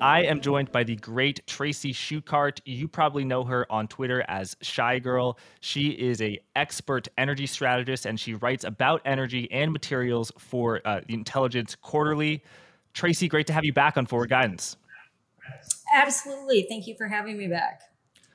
I am joined by the great Tracy Schuchart. You probably know her on Twitter as Chigrl. She is a expert energy strategist and she writes about energy and materials for uh, the Intelligence Quarterly. Tracy, great to have you back on Forward Guidance. Absolutely. Thank you for having me back.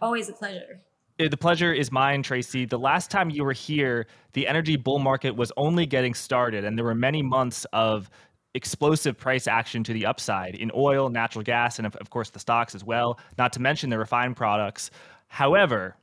Always a pleasure. The pleasure is mine, Tracy. The last time you were here, the energy bull market was only getting started, and there were many months of explosive price action to the upside in oil, natural gas, and of, of course the stocks as well, not to mention the refined products. However,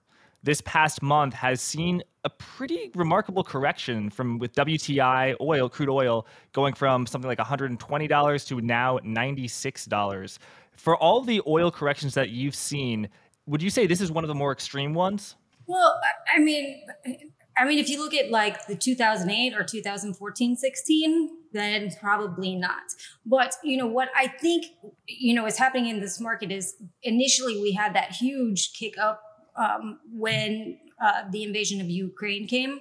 this past month has seen a pretty remarkable correction from with WTI oil, crude oil, going from something like $120 to now $96. For all the oil corrections that you've seen, would you say this is one of the more extreme ones? Well, I mean, I mean, if you look at like the 2008 or 2014 16, then probably not. But, you know, what I think, you know, is happening in this market is initially we had that huge kick up um, when uh, the invasion of Ukraine came,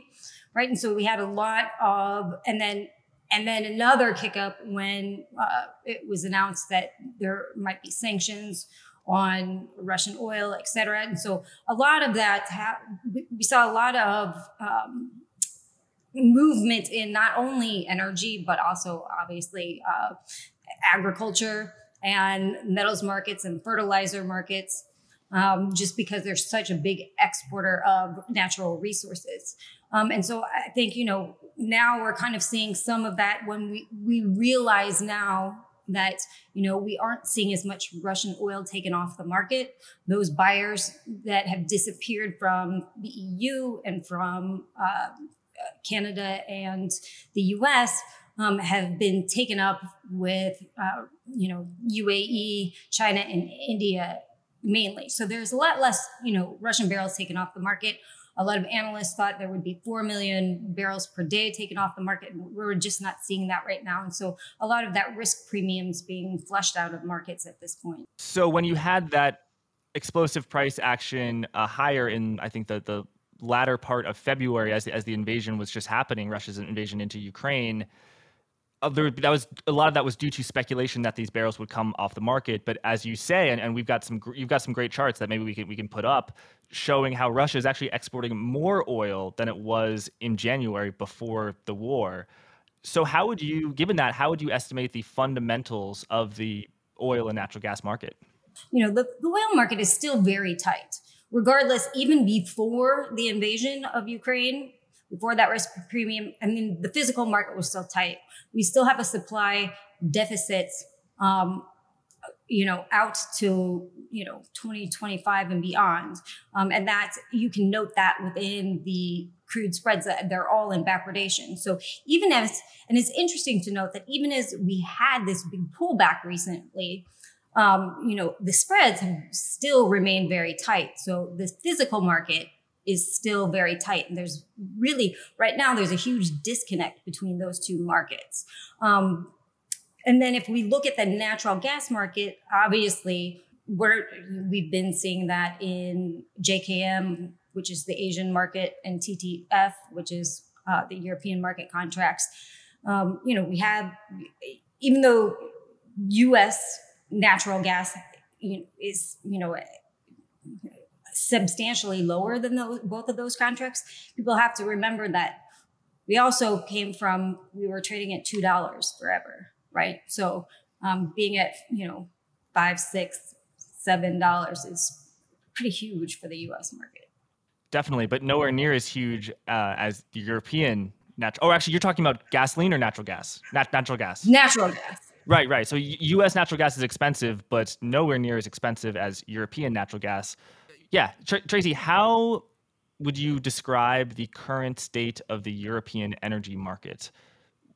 right? And so we had a lot of, and then, and then another kick up when uh, it was announced that there might be sanctions on Russian oil, et cetera. And so a lot of that, ha- we saw a lot of um, movement in not only energy, but also obviously uh, agriculture and metals markets and fertilizer markets. Um, just because they're such a big exporter of natural resources. Um, and so I think, you know, now we're kind of seeing some of that when we, we realize now that you know we aren't seeing as much Russian oil taken off the market. Those buyers that have disappeared from the EU and from uh, Canada and the U.S. Um, have been taken up with uh, you know UAE, China, and India mainly. So there's a lot less you know Russian barrels taken off the market. A lot of analysts thought there would be 4 million barrels per day taken off the market. And we're just not seeing that right now. And so a lot of that risk premiums being flushed out of markets at this point. So when you had that explosive price action uh, higher in, I think, the, the latter part of February as, as the invasion was just happening, Russia's invasion into Ukraine, Uh, there, that was a lot of that was due to speculation that these barrels would come off the market. But as you say, and, and we've got some you've got some great charts that maybe we can we can put up showing how Russia is actually exporting more oil than it was in January before the war. So how would you, given that, how would you estimate the fundamentals of the oil and natural gas market? You know, the, the oil market is still very tight. Regardless, even before the invasion of Ukraine, before that risk premium, I mean, the physical market was still tight. We still have a supply deficit, um, you know, out to, you know, 2025 and beyond. Um, and that you can note that within the crude spreads that they're all in backwardation. So even as, and it's interesting to note that even as we had this big pullback recently, um, you know, the spreads have still remained very tight. So the physical market is still very tight. And there's really, right now, there's a huge disconnect between those two markets. Um, and then if we look at the natural gas market, obviously, we're, we've been seeing that in JKM, which is the Asian market, and TTF, which is uh, the European market contracts. Um, you know, we have, even though US natural gas is, you know, substantially lower than those, both of those contracts, people have to remember that we also came from we were trading at two dollars forever, right? So um, being at you know five, six, seven dollars is pretty huge for the U.S. market. Definitely, but nowhere near as huge uh, as the European natural. Oh, actually, you're talking about gasoline or natural gas? Nat- natural gas. Natural gas. Right, right. So U.S. natural gas is expensive, but nowhere near as expensive as European natural gas. Yeah, Tr- Tracy, how would you describe the current state of the European energy market?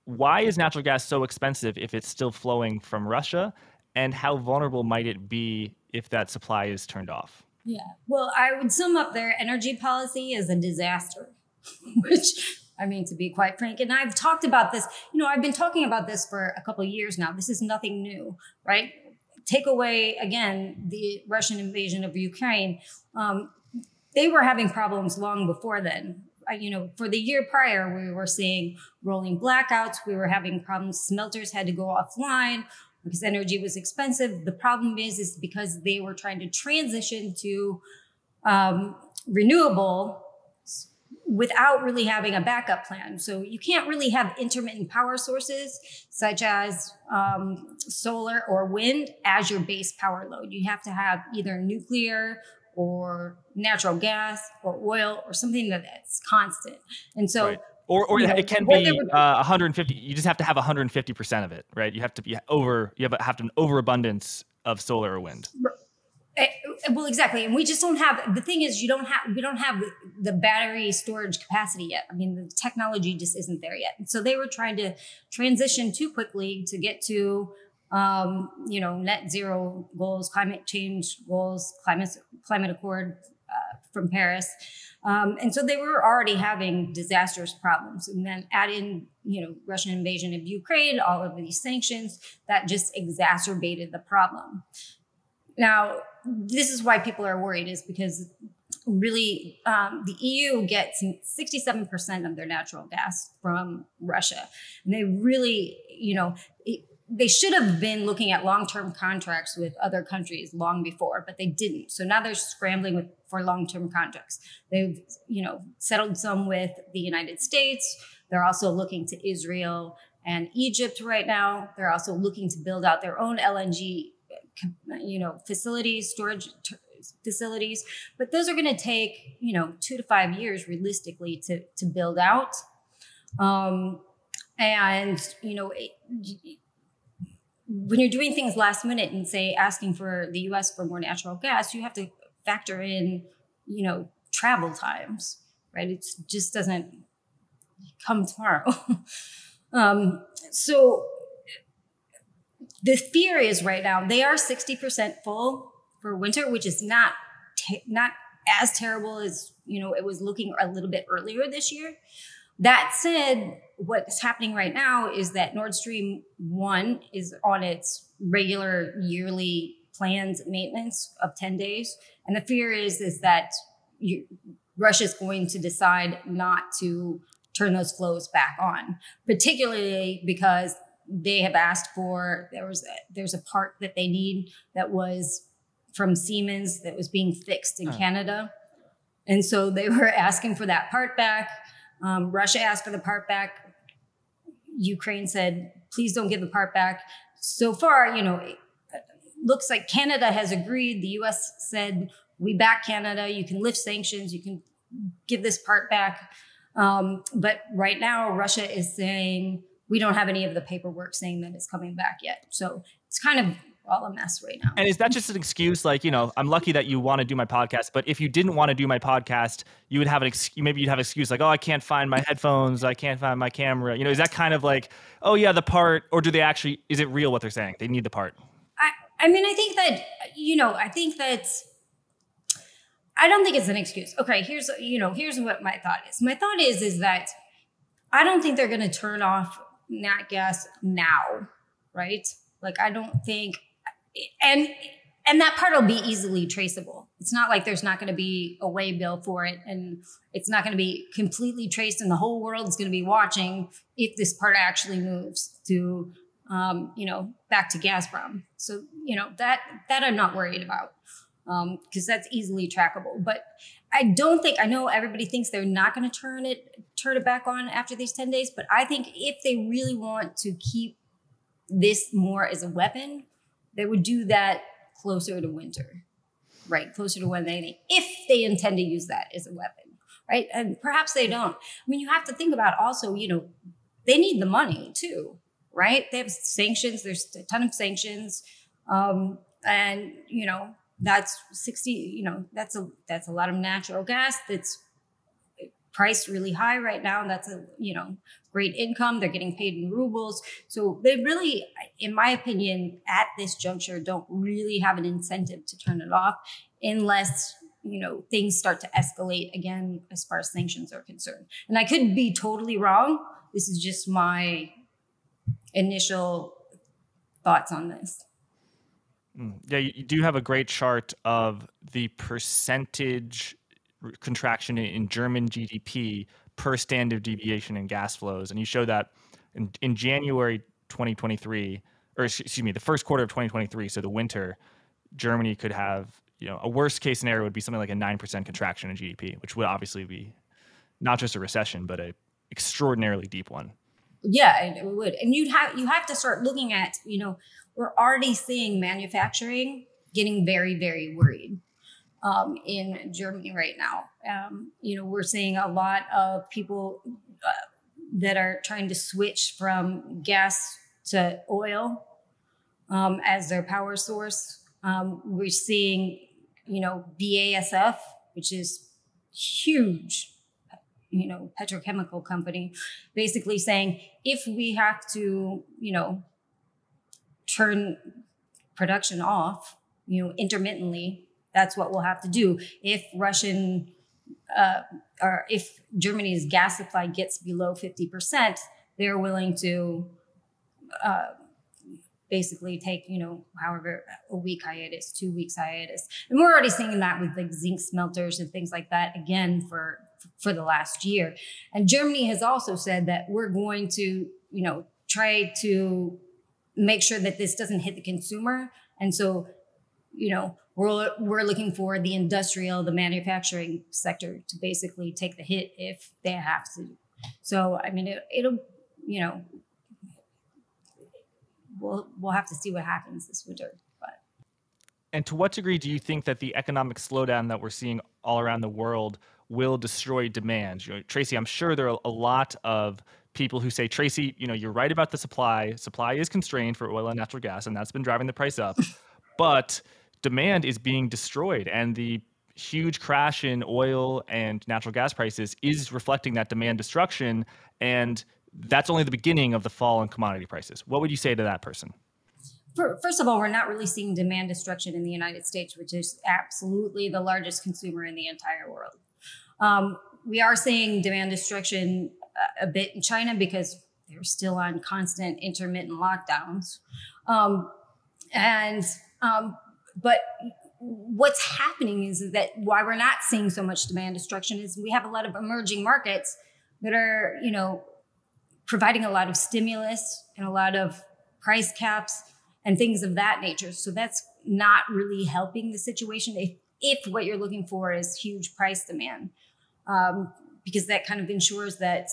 Why is natural gas so expensive if it's still flowing from Russia? And how vulnerable might it be if that supply is turned off? Yeah, well, I would sum up their energy policy as a disaster, which I mean, to be quite frank, and I've talked about this, you know, I've been talking about this for a couple years now. This is nothing new, right? Take away again the Russian invasion of Ukraine, um, they were having problems long before then. you know, for the year prior, we were seeing rolling blackouts. We were having problems. Smelters had to go offline. because energy was expensive. The problem is, is because they were trying to transition to um, renewable without really having a backup plan. So you can't really have intermittent power sources such as um, solar or wind as your base power load. You have to have either nuclear or natural gas or oil or something that's constant. And so right. Or, or it can be uh, 150. You just have to have 150 percent of it, right? You have to be over. You have, to have an overabundance of solar or wind. Well, exactly, and we just don't have. The thing is, you don't have. We don't have the battery storage capacity yet. I mean, the technology just isn't there yet. So they were trying to transition too quickly to get to, um, you know, net zero goals, climate change goals, climate climate accord uh, from Paris. Um, and so they were already having disastrous problems. And then add in, you know, Russian invasion of Ukraine, all of these sanctions, that just exacerbated the problem. Now, this is why people are worried, is because really um, the EU gets 67% of their natural gas from Russia. And they really, you know, it, they should have been looking at long-term contracts with other countries long before, but they didn't. So now they're scrambling with, for long-term contracts. They've, you know, settled some with the United States. They're also looking to Israel and Egypt right now. They're also looking to build out their own LNG, you know, facilities, storage t- facilities. But those are going to take, you know, two to five years realistically to to build out. Um, and you know. It, when you're doing things last minute and say asking for the US for more natural gas, you have to factor in, you know, travel times, right? It just doesn't come tomorrow. um, so the fear is right now they are 60% full for winter, which is not not as terrible as you know it was looking a little bit earlier this year. That said, what's happening right now is that Nord Stream 1 is on its regular yearly planned maintenance of 10 days. And the fear is, is that Russia is going to decide not to turn those flows back on, particularly because they have asked for there was a, there's a part that they need that was from Siemens that was being fixed in Canada. And so they were asking for that part back. Um, Russia asked for the part back. Ukraine said, please don't give the part back. So far, you know, it looks like Canada has agreed. The US said, we back Canada. You can lift sanctions. You can give this part back. Um, but right now, Russia is saying, we don't have any of the paperwork saying that it's coming back yet. So it's kind of all a mess right now. And is that just an excuse? Like, you know, I'm lucky that you want to do my podcast, but if you didn't want to do my podcast, you would have an excuse. Maybe you'd have an excuse like, oh, I can't find my headphones. I can't find my camera. You know, is that kind of like, oh, yeah, the part, or do they actually, is it real what they're saying? They need the part. I, I mean, I think that, you know, I think that, I don't think it's an excuse. Okay, here's, you know, here's what my thought is. My thought is, is that I don't think they're going to turn off nat gas now, right? Like, I don't think and and that part will be easily traceable. It's not like there's not going to be a way bill for it, and it's not going to be completely traced, and the whole world is going to be watching if this part actually moves to, um, you know, back to Gazprom. So you know that that I'm not worried about because um, that's easily trackable. But I don't think I know everybody thinks they're not going to turn it turn it back on after these ten days, but I think if they really want to keep this more as a weapon they would do that closer to winter, right? Closer to when they, if they intend to use that as a weapon, right? And perhaps they don't. I mean, you have to think about also, you know, they need the money too, right? They have sanctions. There's a ton of sanctions, um, and you know that's sixty. You know that's a that's a lot of natural gas that's priced really high right now. That's a you know great income. They're getting paid in rubles, so they really, in my opinion, at this juncture, don't really have an incentive to turn it off unless you know things start to escalate again as far as sanctions are concerned. And I could be totally wrong. This is just my initial thoughts on this. Mm, yeah, you do have a great chart of the percentage contraction in German GDP per standard deviation in gas flows. And you show that in, in January 2023, or excuse me, the first quarter of 2023, so the winter, Germany could have, you know, a worst case scenario would be something like a 9% contraction in GDP, which would obviously be not just a recession, but a extraordinarily deep one. Yeah, it would. And you'd have you have to start looking at, you know, we're already seeing manufacturing getting very, very worried um, in Germany right now. Um, you know, we're seeing a lot of people uh, that are trying to switch from gas to oil um, as their power source. Um, we're seeing, you know, BASF, which is huge, you know, petrochemical company, basically saying if we have to, you know, turn production off, you know, intermittently, that's what we'll have to do. If Russian uh, or if Germany's gas supply gets below 50%, they're willing to uh, basically take, you know, however, a week hiatus, two weeks hiatus. And we're already seeing that with like zinc smelters and things like that again for for the last year. And Germany has also said that we're going to, you know, try to make sure that this doesn't hit the consumer. And so, you know, we're, we're looking for the industrial, the manufacturing sector to basically take the hit if they have to. So, I mean, it, it'll, you know, we'll, we'll have to see what happens this winter. But. And to what degree do you think that the economic slowdown that we're seeing all around the world will destroy demand? You know, Tracy, I'm sure there are a lot of people who say, Tracy, you know, you're right about the supply. Supply is constrained for oil and natural gas, and that's been driving the price up. but demand is being destroyed and the huge crash in oil and natural gas prices is reflecting that demand destruction and that's only the beginning of the fall in commodity prices what would you say to that person first of all we're not really seeing demand destruction in the united states which is absolutely the largest consumer in the entire world um, we are seeing demand destruction a bit in china because they're still on constant intermittent lockdowns um, and um, but what's happening is that why we're not seeing so much demand destruction is we have a lot of emerging markets that are, you know, providing a lot of stimulus and a lot of price caps and things of that nature. So that's not really helping the situation if, if what you're looking for is huge price demand, um, because that kind of ensures that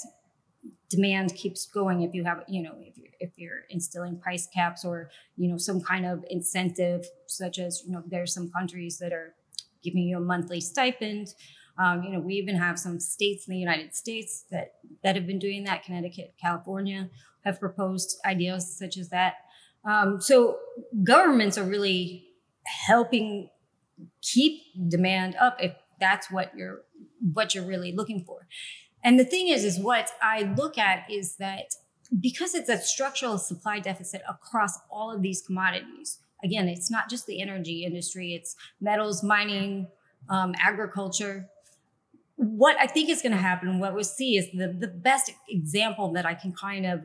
demand keeps going if you have you know if you're, if you're instilling price caps or you know some kind of incentive such as you know there's some countries that are giving you a monthly stipend. Um, you know we even have some states in the united states that that have been doing that. Connecticut california have proposed ideas such as that. Um, so governments are really helping keep demand up if that's what you're what you're really looking for and the thing is, is what I look at is that because it's a structural supply deficit across all of these commodities, again, it's not just the energy industry, it's metals, mining, um, agriculture. What I think is going to happen, what we'll see is the, the best example that I can kind of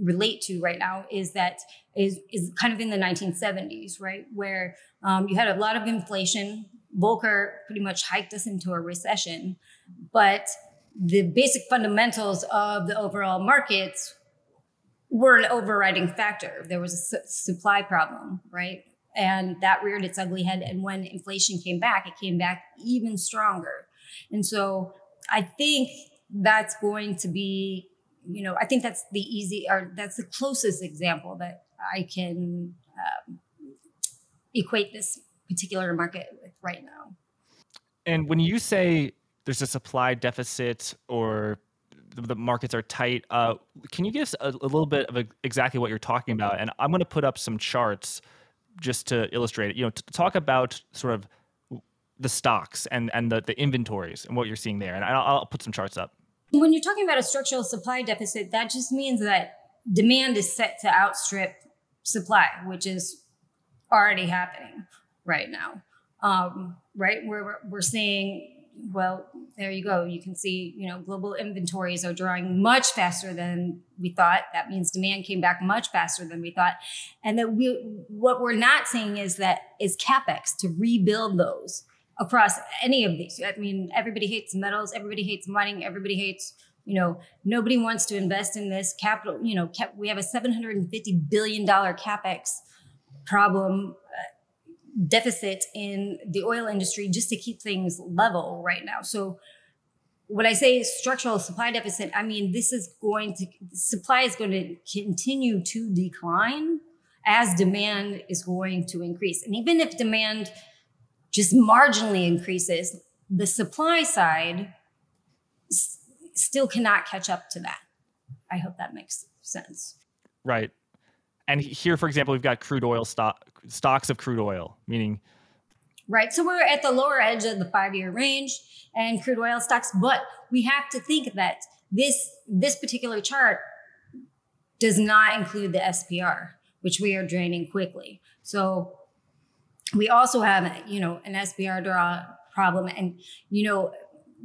relate to right now is that is, is kind of in the 1970s, right? Where um, you had a lot of inflation. Volcker pretty much hiked us into a recession, but the basic fundamentals of the overall markets were an overriding factor. There was a su- supply problem, right? And that reared its ugly head. And when inflation came back, it came back even stronger. And so I think that's going to be, you know, I think that's the easy or that's the closest example that I can um, equate this particular market with right now. And when you say there's a supply deficit or the markets are tight. Uh, can you give us a, a little bit of a, exactly what you're talking about? And I'm going to put up some charts just to illustrate it. You know, to talk about sort of the stocks and and the, the inventories and what you're seeing there. And I'll, I'll put some charts up. When you're talking about a structural supply deficit, that just means that demand is set to outstrip supply, which is already happening right now. Um, right, we're we're seeing well, there you go. You can see, you know, global inventories are drawing much faster than we thought. That means demand came back much faster than we thought. And that we, what we're not seeing is that is capex to rebuild those across any of these. I mean, everybody hates metals, everybody hates mining, everybody hates You know, nobody wants to invest in this capital. You know, we have a 750 billion dollar capex problem uh, deficit in the oil industry just to keep things level right now. So when I say structural supply deficit, I mean this is going to supply is going to continue to decline as demand is going to increase. And even if demand just marginally increases, the supply side s- still cannot catch up to that. I hope that makes sense. Right. And here, for example, we've got crude oil stock stocks of crude oil, meaning right. So we're at the lower edge of the five year range and crude oil stocks, but we have to think that this this particular chart does not include the SPR, which we are draining quickly. So we also have you know an SPR draw problem, and you know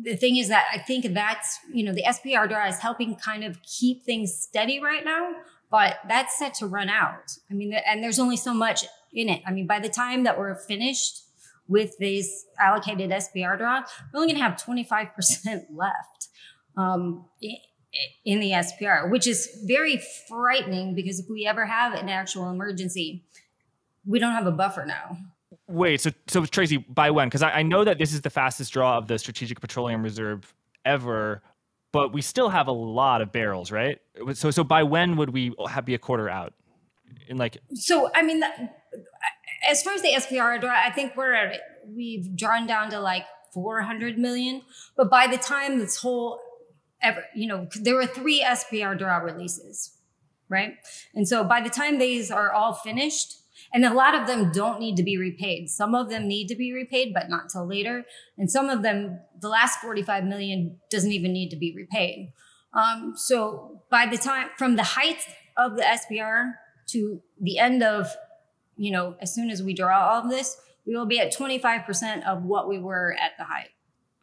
the thing is that I think that's you know the SPR draw is helping kind of keep things steady right now, but that's set to run out. I mean, and there's only so much in it. I mean, by the time that we're finished with these allocated SPR draw, we're only going to have 25% left um, in the SPR, which is very frightening because if we ever have an actual emergency, we don't have a buffer now. Wait, so so Tracy, by when? Because I, I know that this is the fastest draw of the Strategic Petroleum Reserve ever, but we still have a lot of barrels, right? So so by when would we be a quarter out? In like so, I mean, as far as the SPR I think we're at we've drawn down to like 400 million. But by the time this whole ever, you know, there were three SPR draw releases, right? And so by the time these are all finished, and a lot of them don't need to be repaid. Some of them need to be repaid, but not till later. And some of them, the last 45 million doesn't even need to be repaid. Um, so by the time from the height of the SPR to the end of, you know, as soon as we draw all of this, we will be at 25% of what we were at the height.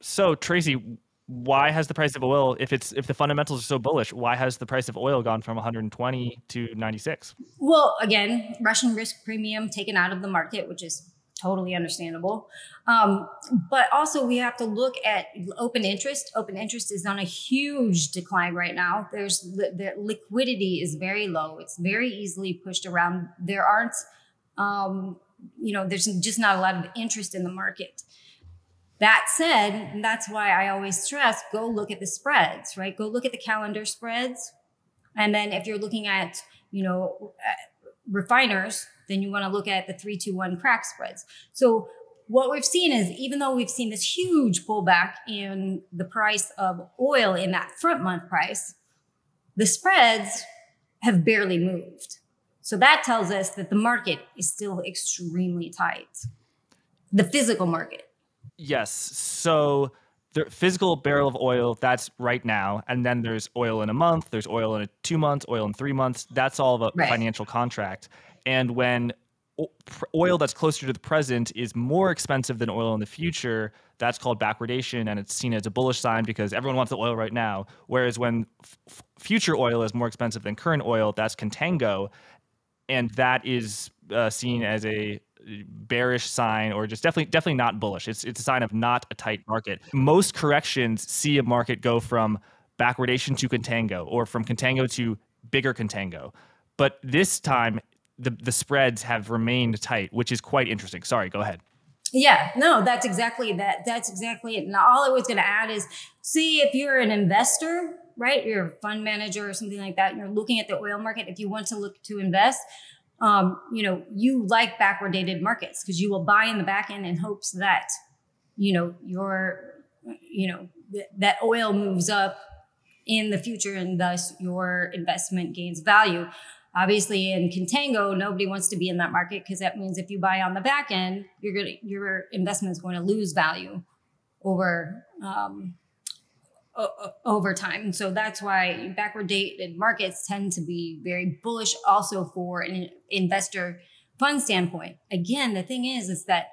So Tracy, why has the price of oil if it's if the fundamentals are so bullish why has the price of oil gone from 120 to 96 well again russian risk premium taken out of the market which is totally understandable. Um, but also we have to look at open interest. Open interest is on a huge decline right now. There's the, liquidity is very low. It's very easily pushed around. There aren't um, you know there's just not a lot of interest in the market that said, that's why I always stress go look at the spreads, right? Go look at the calendar spreads. And then if you're looking at, you know, uh, refiners, then you want to look at the 321 crack spreads. So what we've seen is even though we've seen this huge pullback in the price of oil in that front month price, the spreads have barely moved. So that tells us that the market is still extremely tight. The physical market. Yes. So the physical barrel of oil, that's right now. And then there's oil in a month, there's oil in a two months, oil in three months. That's all of a right. financial contract. And when oil that's closer to the present is more expensive than oil in the future, that's called backwardation, and it's seen as a bullish sign because everyone wants the oil right now. Whereas when f- future oil is more expensive than current oil, that's contango, and that is uh, seen as a bearish sign or just definitely definitely not bullish. It's it's a sign of not a tight market. Most corrections see a market go from backwardation to contango or from contango to bigger contango. But this time the the spreads have remained tight, which is quite interesting. Sorry, go ahead. Yeah, no, that's exactly that. That's exactly it. Now, all I was going to add is see if you're an investor, right? You're a fund manager or something like that. and you're looking at the oil market. If you want to look to invest, um, you know, you like backward dated markets because you will buy in the back end in hopes that, you know, your, you know, th- that oil moves up in the future and thus your investment gains value. Obviously, in contango, nobody wants to be in that market because that means if you buy on the back end, you're gonna your investment is going to lose value over um, over time. So that's why backward dated markets tend to be very bullish also for an investor fund standpoint. Again, the thing is, is that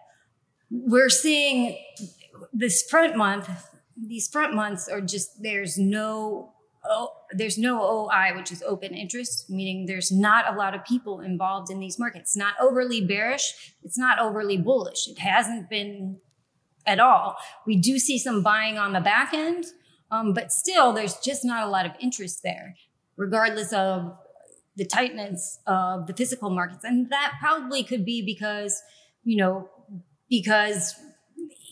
we're seeing this front month, these front months are just, there's no, oh, there's no OI, which is open interest, meaning there's not a lot of people involved in these markets. Not overly bearish. It's not overly bullish. It hasn't been at all. We do see some buying on the back end, Um, but still, there's just not a lot of interest there, regardless of the tightness of the physical markets. And that probably could be because, you know, because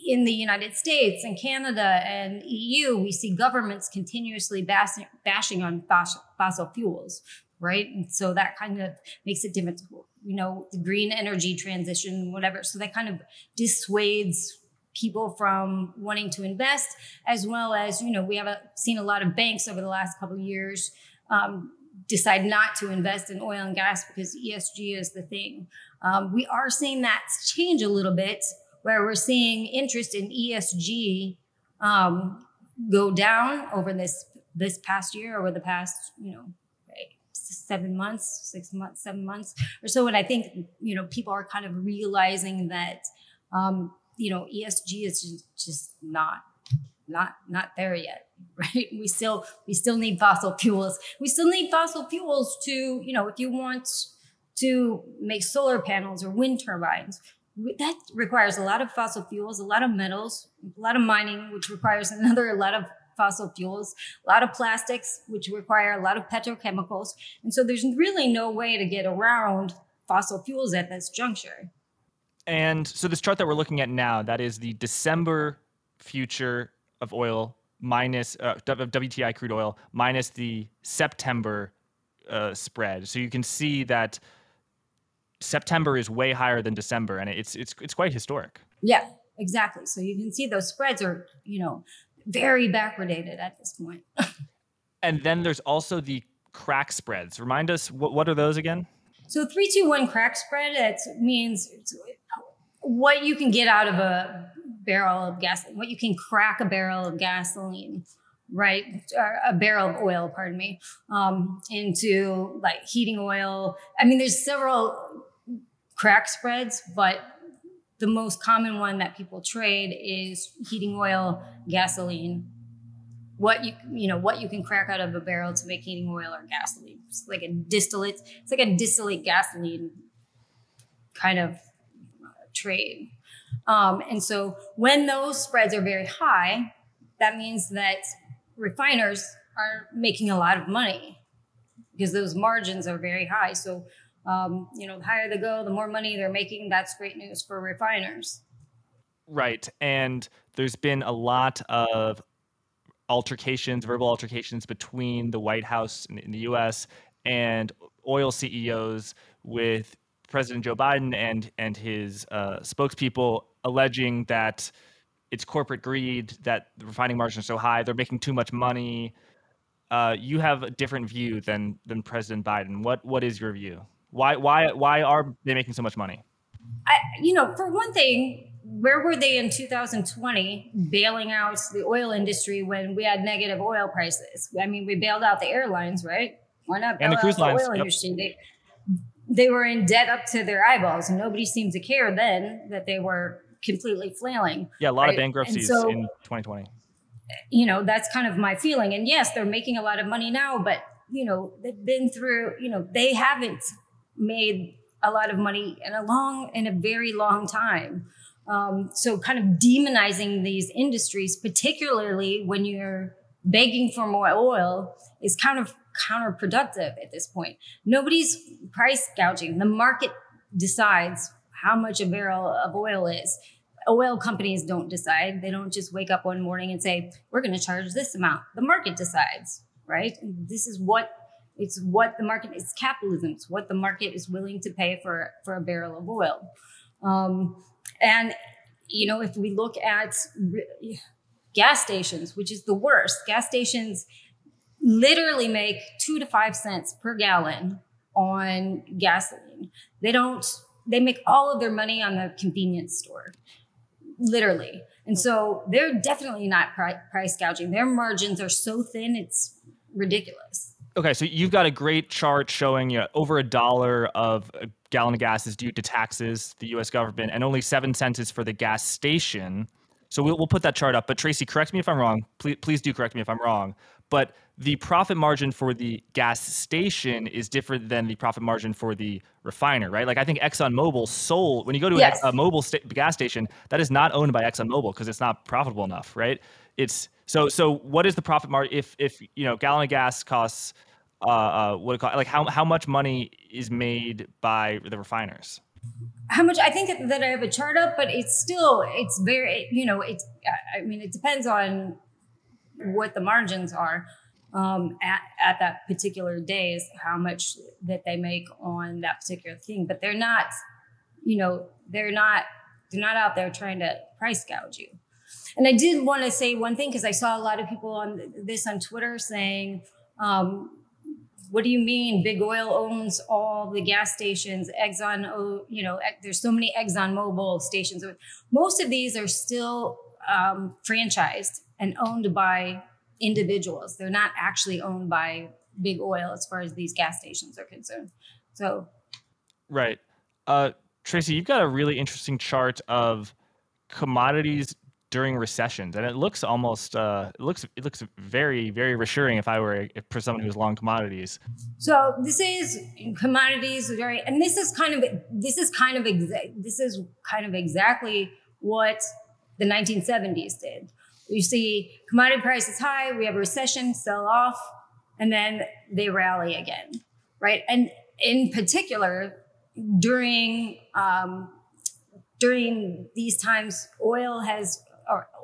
in the United States and Canada and EU, we see governments continuously bashing, bashing on fossil, fossil fuels, right? And so that kind of makes it difficult, you know, the green energy transition, whatever. So that kind of dissuades people from wanting to invest, as well as, you know, we have a, seen a lot of banks over the last couple of years um, decide not to invest in oil and gas because ESG is the thing. Um, we are seeing that change a little bit where we're seeing interest in ESG um, go down over this this past year, over the past you know seven months, six months, seven months or so. And I think you know people are kind of realizing that um, you know ESG is just, just not not not there yet right we still we still need fossil fuels we still need fossil fuels to you know if you want to make solar panels or wind turbines that requires a lot of fossil fuels, a lot of metals, a lot of mining, which requires another a lot of fossil fuels, a lot of plastics, which require a lot of petrochemicals. And so there's really no way to get around fossil fuels at this juncture. And so this chart that we're looking at now, that is the December future of oil minus uh, WTI crude oil minus the September uh, spread. So you can see that September is way higher than December, and it's it's it's quite historic. Yeah, exactly. So you can see those spreads are you know very backwardated at this point. and then there's also the crack spreads. Remind us what what are those again? So three two one crack spread it means what you can get out of a barrel of gasoline, what you can crack a barrel of gasoline right a barrel of oil pardon me um, into like heating oil i mean there's several crack spreads, but the most common one that people trade is heating oil, gasoline. What you you know what you can crack out of a barrel to make heating oil or gasoline. It's like a distillate. It's like a distillate gasoline kind of trade. Um, and so when those spreads are very high, that means that refiners are making a lot of money because those margins are very high. So um, you know, the higher they go, the more money they're making. That's great news for refiners. Right. And there's been a lot of altercations, verbal altercations between the White House in, in the US and oil CEOs with President Joe Biden and and his uh, spokespeople alleging that it's corporate greed that the refining margins are so high, they're making too much money. Uh, you have a different view than than President Biden. What what is your view? Why why why are they making so much money? I, you know, for one thing, where were they in 2020 bailing out the oil industry when we had negative oil prices? I mean, we bailed out the airlines, right? Why not bail and the cruise out lines, the oil yep. industry? They, they were in debt up to their eyeballs, and nobody seemed to care then that they were completely flailing. Yeah, a lot right? of bankruptcies so, in 2020. You know, that's kind of my feeling. And yes, they're making a lot of money now, but you know, they've been through. You know, they haven't made a lot of money in a long in a very long time um, so kind of demonizing these industries particularly when you're begging for more oil is kind of counterproductive at this point. Nobody's price gouging. The market decides how much a barrel of oil is. Oil companies don't decide. They don't just wake up one morning and say we're going to charge this amount. The market decides right? This is what it's what the market is capitalism. It's what the market is willing to pay for for a barrel of oil. Um, and you know, if we look at gas stations, which is the worst, gas stations literally make two to five cents per gallon on gasoline. They don't. They make all of their money on the convenience store, literally. And so they're definitely not price gouging. Their margins are so thin, it's ridiculous. Okay, so you've got a great chart showing you know, over a dollar of a gallon of gas is due to taxes, the U.S. government, and only seven cents is for the gas station. So we'll, we'll put that chart up. But Tracy, correct me if I'm wrong. Please, please do correct me if I'm wrong. But the profit margin for the gas station is different than the profit margin for the refiner, right? Like I think ExxonMobil sold when you go to yes. a, a Mobil sta- gas station that is not owned by ExxonMobil because it's not profitable enough, right? It's So so what is the profit margin if if you know gallon of gas costs uh, uh what it call like how how much money is made by the refiners? How much? I think that I have a chart up, but it's still it's very you know it's I mean it depends on what the margins are um, at, at that particular day is how much that they make on that particular thing. But they're not, you know, they're not they're not out there trying to price gouge you. And I did want to say one thing because I saw a lot of people on this on Twitter saying, um, "What do you mean? Big Oil owns all the gas stations? Exxon, oh, you know, there's so many Exxon Mobil stations. Most of these are still um, franchised and owned by individuals. They're not actually owned by big oil as far as these gas stations are concerned. So, right. Uh, Tracy, you've got a really interesting chart of commodities during recessions, and it looks almost uh, it looks it looks very very reassuring if I were if, for someone who's long commodities. So this is commodities very, and this is kind of this is kind of exa- this is kind of exactly what the 1970s did. You see commodity prices high, we have a recession, sell off, and then they rally again, right? And in particular, during um, during these times, oil has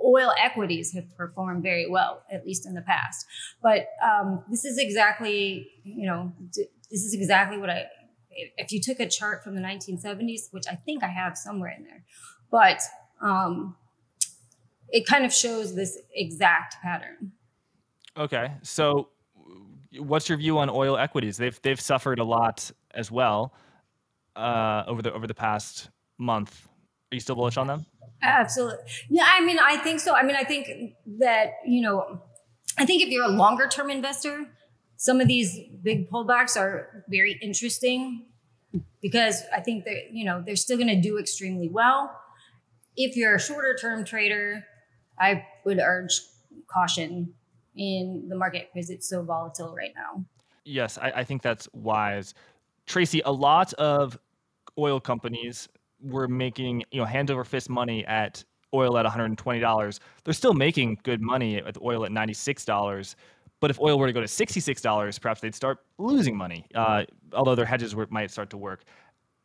oil equities have performed very well, at least in the past. But um, this is exactly, you know, this is exactly what I. If you took a chart from the 1970s, which I think I have somewhere in there, but um, it kind of shows this exact pattern. Okay, so what's your view on oil equities? They've they've suffered a lot as well uh, over the over the past month. Are you still bullish on them? Absolutely. Yeah, I mean, I think so. I mean, I think that you know, I think if you're a longer term investor, some of these big pullbacks are very interesting because I think that you know they're still going to do extremely well. If you're a shorter term trader, I would urge caution in the market because it's so volatile right now. Yes, I, I think that's wise. Tracy, a lot of oil companies were making, you know, hand over fist money at oil at $120. They're still making good money at oil at $96. But if oil were to go to $66, perhaps they'd start losing money, uh, although their hedges were, might start to work.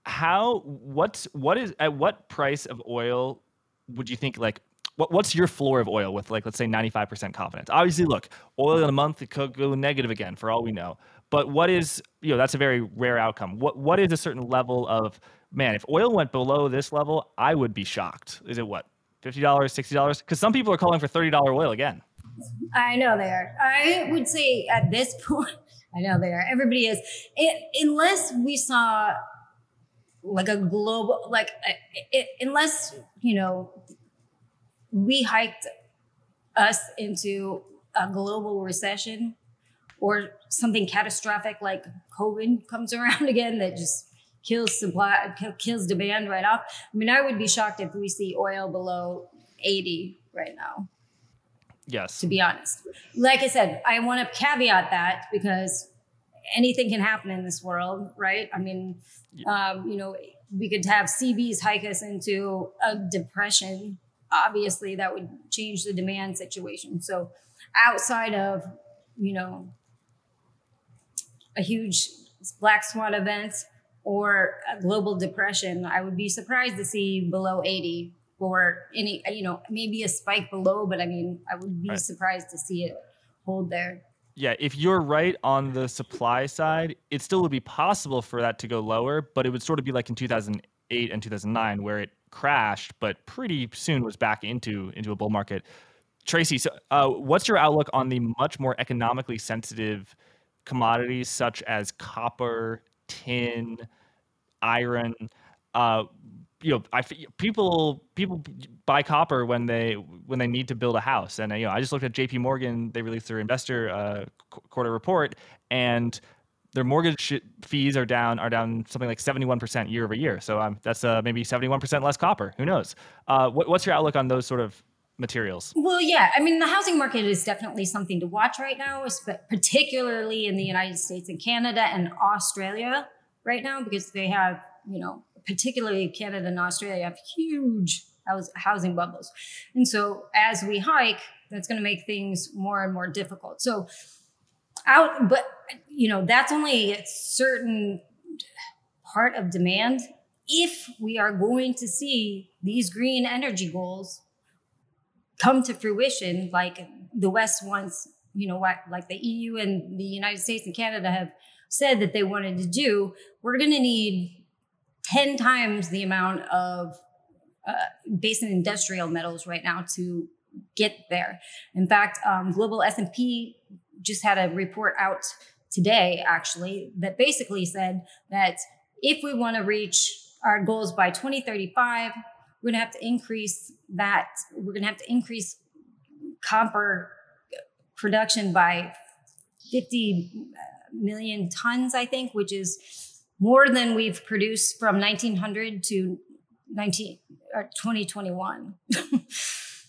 How, what's, what is, at what price of oil would you think like what, what's your floor of oil with like let's say 95% confidence obviously look oil in a month it could go negative again for all we know but what is you know that's a very rare outcome what what is a certain level of man if oil went below this level i would be shocked. Is it what $50 $60 because some people are calling for $30 oil again. I know they are. I would say at this point i know they are. Everybody is. It, unless we saw like a global like it, unless you know we hiked us into a global recession or something catastrophic like COVID comes around again that just kills supply, kills demand right off. I mean, I would be shocked if we see oil below 80 right now. Yes. To be honest. Like I said, I want to caveat that because anything can happen in this world, right? I mean, um, you know, we could have CBs hike us into a depression obviously that would change the demand situation. So outside of, you know, a huge black swan event or a global depression, I would be surprised to see below 80 or any, you know, maybe a spike below, but I mean, I would be right. surprised to see it hold there. Yeah, if you're right on the supply side, it still would be possible for that to go lower, but it would sort of be like in 2008 and 2009 where it crashed, but pretty soon was back into into a bull market. Tracy, so uh, what's your outlook on the much more economically sensitive commodities such as copper, tin, iron? Uh, you know, I people people buy copper when they when they need to build a house, and you know, I just looked at J.P. Morgan; they released their investor uh, quarter report, and their mortgage fees are down are down something like 71% year over year. So um, that's uh, maybe 71% less copper. Who knows? Uh, what, what's your outlook on those sort of materials? Well, yeah, I mean the housing market is definitely something to watch right now, particularly in the United States and Canada and Australia right now because they have you know particularly Canada and Australia have huge housing bubbles, and so as we hike, That's going to make things more and more difficult. So out, but you know, that's only a certain part of demand. If we are going to see these green energy goals come to fruition, like the West wants, you know, what, like the EU and the United States and Canada have said that they wanted to do, we're going to need 10 times the amount of uh, base and industrial metals right now to get there. In fact, um, global S&P just had a report out today, actually, that basically said that if we want to reach our goals by 2035, we're going to have to increase that. We're going to have to increase copper production by 50 million tons, I think, which is more than we've produced from 1900 to 19 or 2021.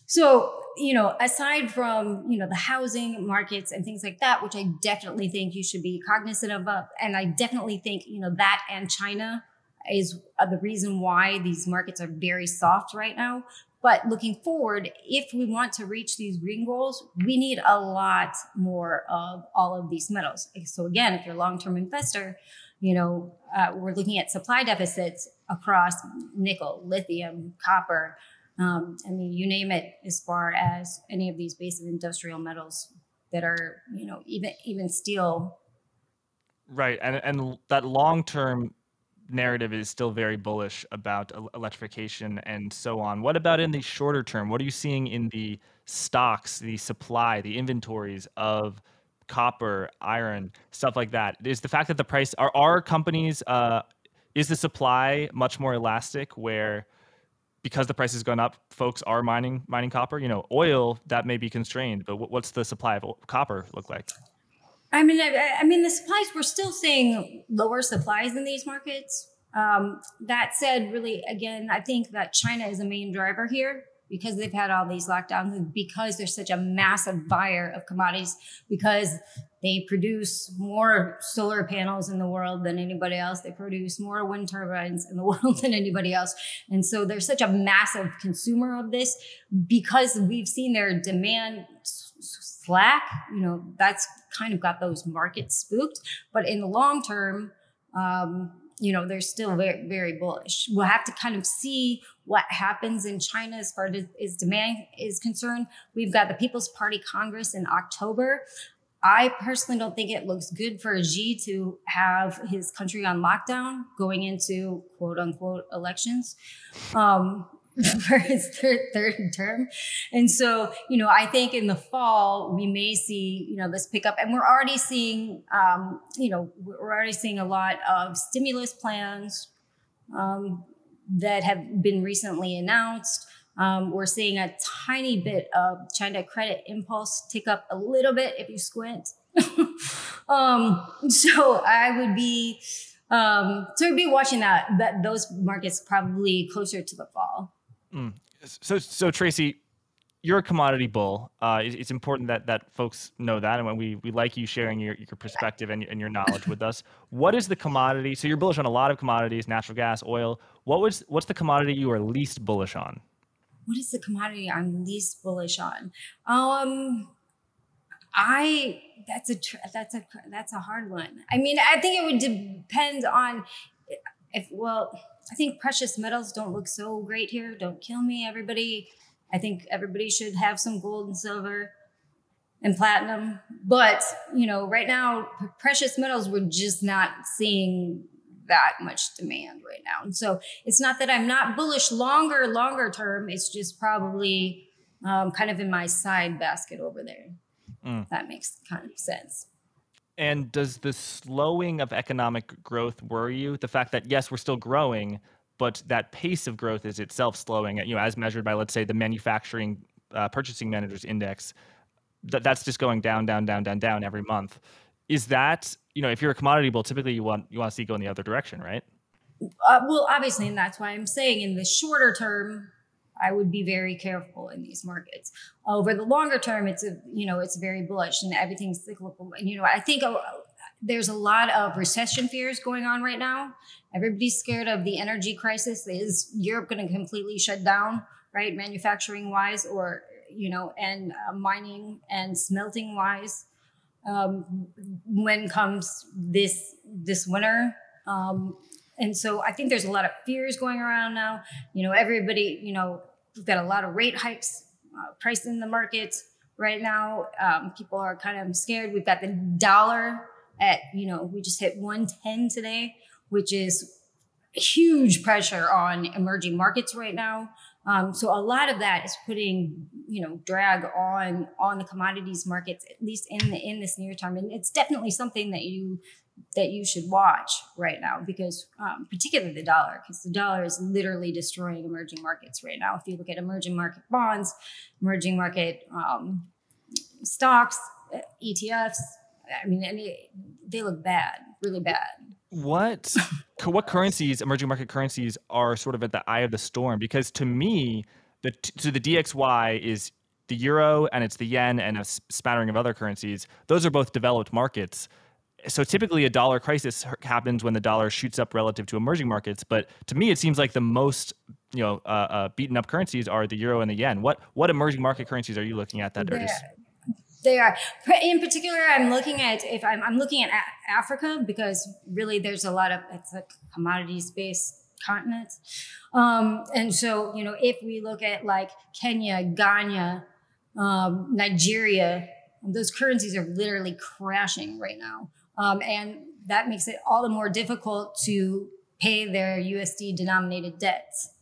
so, you know, aside from, you know, the housing markets and things like that, which I definitely think you should be cognizant of, uh, and I definitely think, you know, that and China is the reason why these markets are very soft right now. But looking forward, if we want to reach these green goals, we need a lot more of all of these metals. So again, if you're a long-term investor, you know, uh, we're looking at supply deficits across nickel, lithium, copper. Um, I mean, you name it, as far as any of these basic industrial metals that are, you know, even even steel. Right, and and that long term narrative is still very bullish about electrification and so on. What about in the shorter term? What are you seeing in the stocks, the supply, the inventories of copper, iron, stuff like that? Is the fact that the price are our companies uh, is the supply much more elastic where because the price has gone up, folks are mining mining copper. You know, oil that may be constrained, but what's the supply of copper look like? I mean, I, I, mean, the supplies we're still seeing lower supplies in these markets. Um, that said, really, again, I think that China is a main driver here because they've had all these lockdowns and because they're such a massive buyer of commodities because they produce more solar panels in the world than anybody else. They produce more wind turbines in the world than anybody else. And so they're such a massive consumer of this because we've seen their demand slack, you know, that's kind of got those markets spooked. But in the long term, um, you know, they're still very, very bullish. We'll have to kind of see what happens in China as far as demand is concerned. We've got the People's Party Congress in October. I personally don't think it looks good for Xi to have his country on lockdown going into quote unquote elections. Um, for his third, third term. And so, you know, I think in the fall, we may see, you know, this pickup. And we're already seeing, um, you know, we're already seeing a lot of stimulus plans um, that have been recently announced. Um, we're seeing a tiny bit of China credit impulse tick up a little bit if you squint. um, so I would be, um, so I'd be watching that, that those markets probably closer to the fall. Mm. So, so Tracy, you're a commodity bull. Uh, it's important that that folks know that, and when we we like you sharing your, your perspective and, and your knowledge with us. What is the commodity? So you're bullish on a lot of commodities, natural gas, oil. What was what's the commodity you are least bullish on? What is the commodity I'm least bullish on? Um, I that's a that's a that's a hard one. I mean, I think it would depend on if well I think precious metals don't look so great here. Don't kill me, everybody. I think everybody should have some gold and silver and platinum. But, you know, right now, precious metals, we're just not seeing that much demand right now. And so it's not that I'm not bullish longer, longer term. It's just probably um, kind of in my side basket over there. Mm. That makes kind of sense. And does the slowing of economic growth worry you? The fact that yes, we're still growing, but that pace of growth is itself slowing. You know, as measured by let's say the manufacturing uh, purchasing managers index, that that's just going down, down, down, down, down every month. Is that you know, if you're a commodity bull, typically you want you want to see go in the other direction, right? Uh, well, obviously, and that's why I'm saying in the shorter term, I would be very careful in these markets. Over the longer term, it's a you know it's very bullish and everything's cyclical. And you know I think uh, there's a lot of recession fears going on right now. Everybody's scared of the energy crisis. Is Europe going to completely shut down, right, manufacturing wise, or you know, and uh, mining and smelting wise. Um, when comes this this winter, um, and so I think there's a lot of fears going around now. You know, everybody, you know, we've got a lot of rate hikes uh, priced in the market right now. Um, people are kind of scared. We've got the dollar at, you know, we just hit 110 today, which is huge pressure on emerging markets right now. Um, so a lot of that is putting, you know, drag on on the commodities markets, at least in the in this near term. And it's definitely something that you that you should watch right now because um, particularly the dollar because the dollar is literally destroying emerging markets right now if you look at emerging market bonds emerging market um, stocks etfs i mean they, they look bad really bad what what currencies, emerging market currencies, are sort of at the eye of the storm? Because to me, the so the DXY is the euro and it's the yen and a spattering of other currencies. Those are both developed markets. So typically, a dollar crisis happens when the dollar shoots up relative to emerging markets. But to me, it seems like the most you know uh, uh, beaten up currencies are the euro and the yen. What what emerging market currencies are you looking at that are just they are. In particular, I'm looking at if I'm, I'm looking at Africa because really there's a lot of it's a commodities based continent, um, and so you know if we look at like Kenya, Ghana, um, Nigeria, those currencies are literally crashing right now, um, and that makes it all the more difficult to pay their USD denominated debts.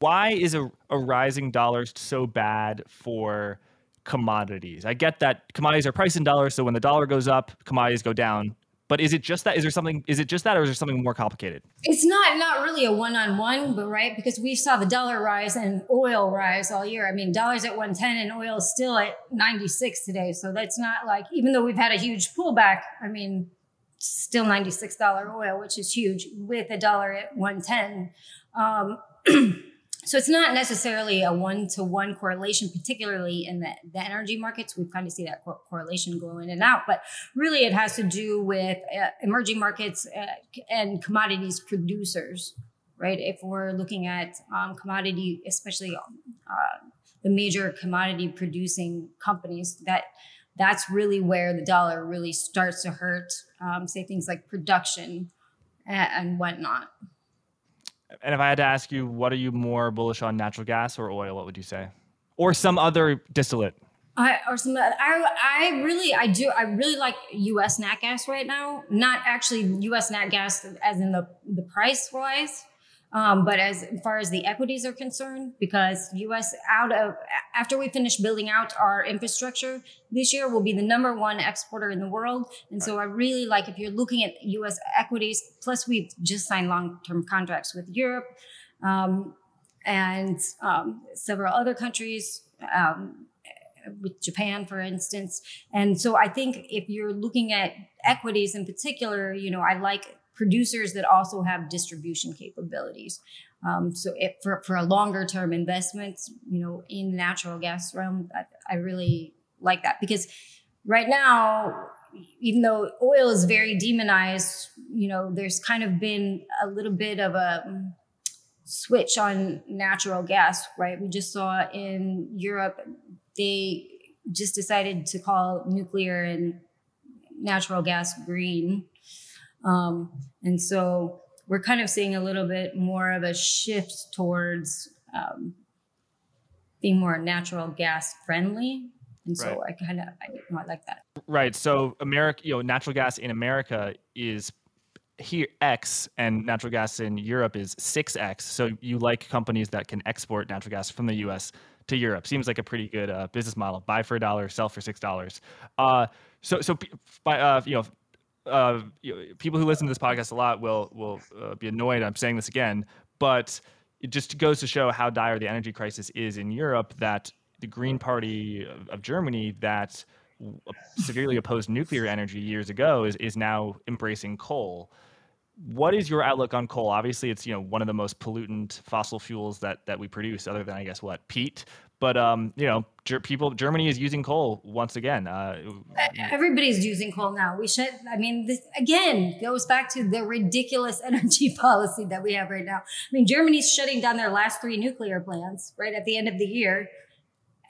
Why is a, a rising dollar so bad for? commodities. I get that commodities are priced in dollars, so when the dollar goes up, commodities go down. But is it just that? Is there something? Is it just that, or is there something more complicated? It's not not really a one on one, but right because we saw the dollar rise and oil rise all year. I mean, dollars at one ten and oil still at ninety six today. So that's not like even though we've had a huge pullback. I mean, still ninety six dollar oil, which is huge, with a dollar at one ten. Um, so it's not necessarily a one-to-one correlation particularly in the, the energy markets. We kind of see that correlation go in and out but really it has to do with uh, emerging markets uh, and commodities producers right? If we're looking at um, commodity especially uh, the major commodity producing companies that that's really where the dollar really starts to hurt um, say things like production and, and whatnot and if I had to ask you, what are you more bullish on, natural gas or oil? What would you say, or some other distillate? I or some I I really I do I really like U.S. nat gas right now. Not actually U.S. nat gas as in the the price wise, um, but as far as the equities are concerned, because U.S. out of after we finish building out our infrastructure this year, will be the number one exporter in the world. And so I really like if you're looking at U.S. equities. Plus, we've just signed long-term contracts with Europe um, and um, several other countries. Um, with Japan, for instance. And so I think if you're looking at equities in particular, you know, I like producers that also have distribution capabilities. Um, so if for, for a longer term investments, you know, in the natural gas realm, I, I really like that because right now, even though oil is very demonized, you know, there's kind of been a little bit of a switch on natural gas, right? We just saw in Europe, they just decided to call nuclear and natural gas green. Um, and so we're kind of seeing a little bit more of a shift towards um, being more natural gas friendly. And so right. I kind of I, I like that. Right. So America, you know, natural gas in America is here X and natural gas in Europe is 6X. So you like companies that can export natural gas from the US to Europe. Seems like a pretty good uh, business model. Buy for a dollar, sell for $6. Uh, so so by uh, you know uh, people who listen to this podcast a lot will will uh, be annoyed. I'm saying this again, but it just goes to show how dire the energy crisis is in Europe. That the Green Party of, of Germany, that severely opposed nuclear energy years ago, is is now embracing coal. What is your outlook on coal? Obviously, it's you know one of the most pollutant fossil fuels that that we produce, other than I guess what peat. But um, you know, ger- people Germany is using coal once again. Uh, Everybody's using coal now. We should. I mean, this again goes back to the ridiculous energy policy that we have right now. I mean, Germany's shutting down their last three nuclear plants right at the end of the year,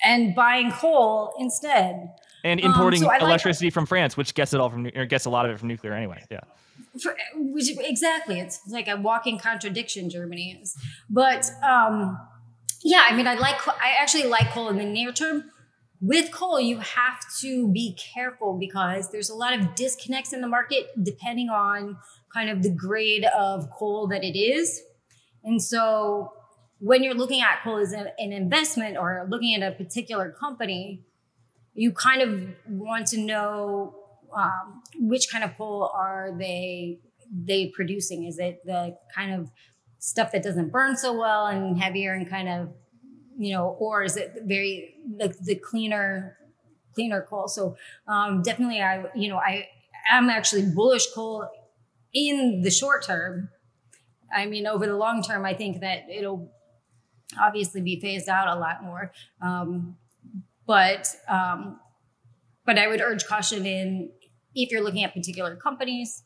and buying coal instead. And importing um, so electricity like, from France, which gets it all from or gets a lot of it from nuclear anyway. Yeah. For, exactly, it's like a walking contradiction. Germany is, but um, yeah, I mean, I like I actually like coal in the near term. With coal, you have to be careful because there's a lot of disconnects in the market depending on kind of the grade of coal that it is. And so when you're looking at coal as an investment or looking at a particular company, you kind of want to know um, which kind of coal are they they producing? Is it the kind of stuff that doesn't burn so well and heavier and kind of you know, or is it very like the cleaner cleaner coal? So um, definitely, I you know I am actually bullish coal in the short term. I mean, over the long term, I think that it'll obviously be phased out a lot more. Um, but um, but I would urge caution in if you're looking at particular companies,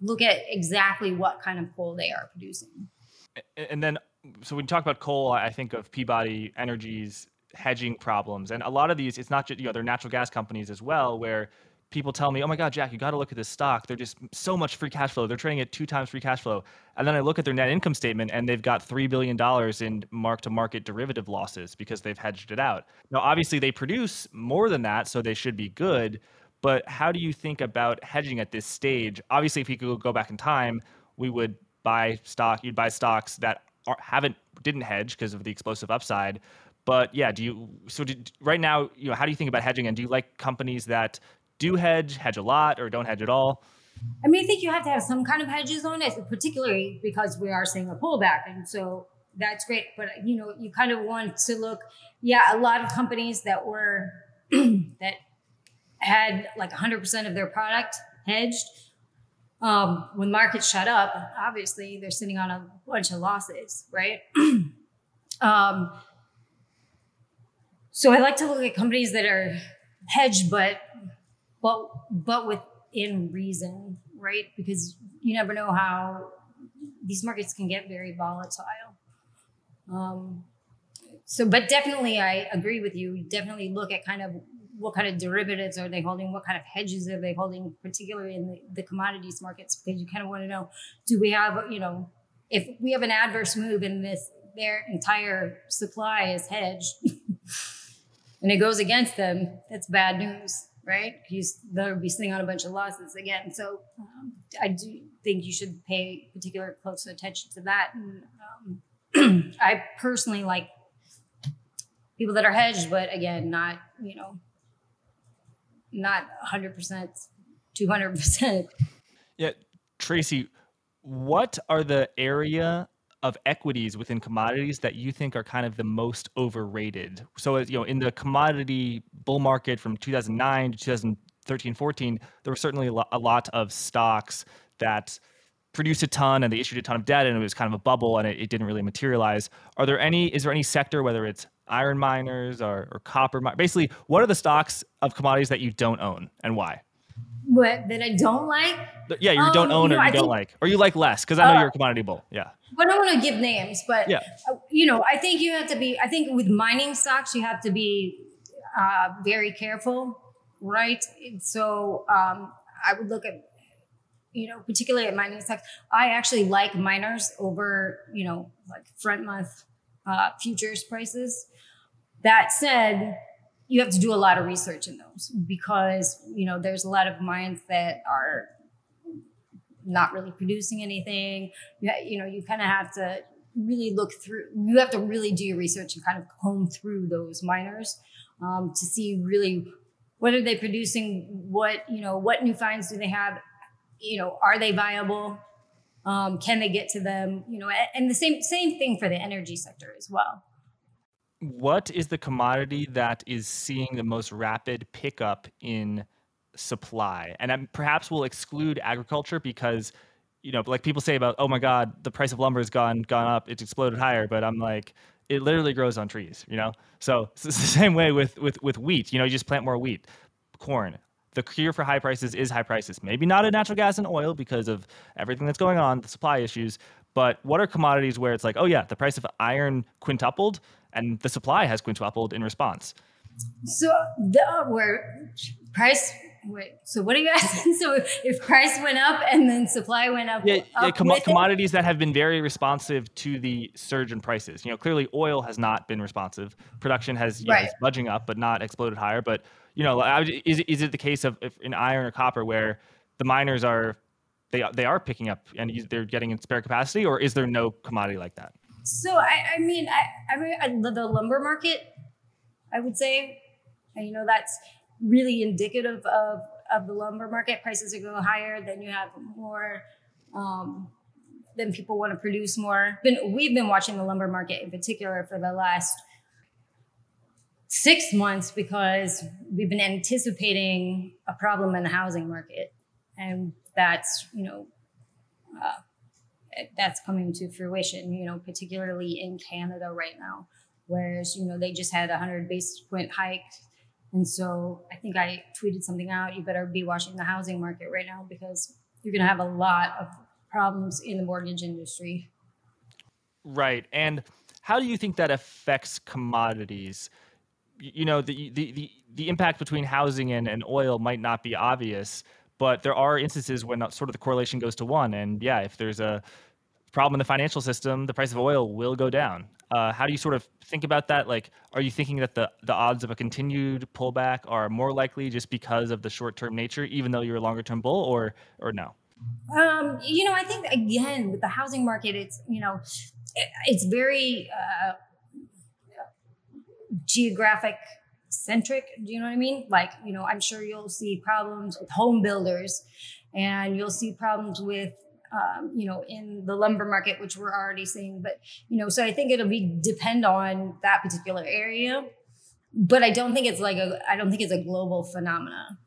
look at exactly what kind of coal they are producing. And then, so when you talk about coal, I think of Peabody Energy's hedging problems, and a lot of these, it's not just you know they're natural gas companies as well, where people tell me, "Oh my God, Jack, you got to look at this stock. They're just so much free cash flow. They're trading at two times free cash flow." And then I look at their net income statement, and they've got three billion dollars in mark-to-market derivative losses because they've hedged it out. Now, obviously, they produce more than that, so they should be good. But how do you think about hedging at this stage? Obviously, if you could go back in time, we would buy stock. You'd buy stocks that are, haven't didn't hedge because of the explosive upside. But yeah, do you so right now? You know, how do you think about hedging? And do you like companies that do hedge, hedge a lot, or don't hedge at all? I mean, I think you have to have some kind of hedges on it, particularly because we are seeing a pullback. And so that's great. But, you know, you kind of want to look, yeah, a lot of companies that were, that had like 100% of their product hedged. Um, when markets shut up, obviously they're sitting on a bunch of losses, right? um, so I like to look at companies that are hedged, but but but within reason, right? Because you never know how these markets can get very volatile. Um, so, but definitely, I agree with you. Definitely look at kind of what kind of derivatives are they holding, what kind of hedges are they holding, particularly in the, the commodities markets, because you kind of want to know: do we have, you know, if we have an adverse move in this, their entire supply is hedged, and it goes against them, that's bad news right? He's they'll be sitting on a bunch of losses again. So um, I do think you should pay particular close attention to that. And um, I personally like people that are hedged, but again, not you know, not hundred percent, two hundred percent. Yeah, Tracy, what are the area of equities within commodities that you think are kind of the most overrated? So, you know, in the commodity bull market from 2009 to 2013, 14, there were certainly a lot of stocks that produced a ton and they issued a ton of debt and it was kind of a bubble and it, it didn't really materialize. Are there any, is there any sector, whether it's iron miners or, or copper, basically, what are the stocks of commodities that you don't own and why? What that I don't like? Yeah, you um, don't own you know, or you I don't think, like, or you like less because I know uh, you're a commodity bull. Yeah. But I don't want to give names, but yeah. Uh, you know, I think you have to be. I think with mining stocks, you have to be uh, very careful, right? So um, I would look at, you know, particularly at mining stocks. I actually like miners over, you know, like front month uh, futures prices. That said, you have to do a lot of research in those because you know there's a lot of mines that are not really producing anything you, you know you kind of have to really look through you have to really do your research and kind of comb through those miners um, to see really what are they producing what you know what new finds do they have you know are they viable um, can they get to them you know and the same same thing for the energy sector as well what is the commodity that is seeing the most rapid pickup in supply? And perhaps we'll exclude agriculture because, you know, like people say about, oh my God, the price of lumber has gone gone up, it's exploded higher. But I'm like, it literally grows on trees, you know. So it's the same way with with with wheat. You know, you just plant more wheat, corn. The cure for high prices is high prices. Maybe not in natural gas and oil because of everything that's going on, the supply issues, But what are commodities where it's like, oh yeah, the price of iron quintupled and the supply has quintupled in response? So the where price Wait, so what are you asking? So if price went up and then supply went up, yeah, up yeah com- commodities that have been very responsive to the surge in prices. You know, clearly oil has not been responsive. Production has right. budging up, but not exploded higher. But you know, is is it the case of in iron or copper where the miners are they they are picking up and they're getting in spare capacity, or is there no commodity like that? So I, I mean, I, I mean, the lumber market, I would say, you know, that's really indicative of of the lumber market. Prices are going higher, then you have more. Um, then people want to produce more. Been, we've been watching the lumber market in particular for the last six months because we've been anticipating a problem in the housing market, and that's you know uh, that's coming to fruition. You know, particularly in Canada right now, whereas you know they just had a hundred basis point hike and so I think I tweeted something out. You better be watching the housing market right now because you're going to have a lot of problems in the mortgage industry. Right. And how do you think that affects commodities? You know, the the the, the impact between housing and, and oil might not be obvious, but there are instances when uh, sort of the correlation goes to one. And yeah, if there's a problem in the financial system, the price of oil will go down. Uh, how do you sort of think about that? Like, are you thinking that the, the odds of a continued pullback are more likely just because of the short term nature, even though you're a longer term bull, or or no? Um, you know, I think again with the housing market, it's you know, it, it's very uh, geographic centric. Do you know what I mean? Like, you know, I'm sure you'll see problems with home builders, and you'll see problems with um, you know, in the lumber market, which we're already seeing. But you know, so I think it'll be depend on that particular area. But I don't think it's like a I don't think it's a global phenomena,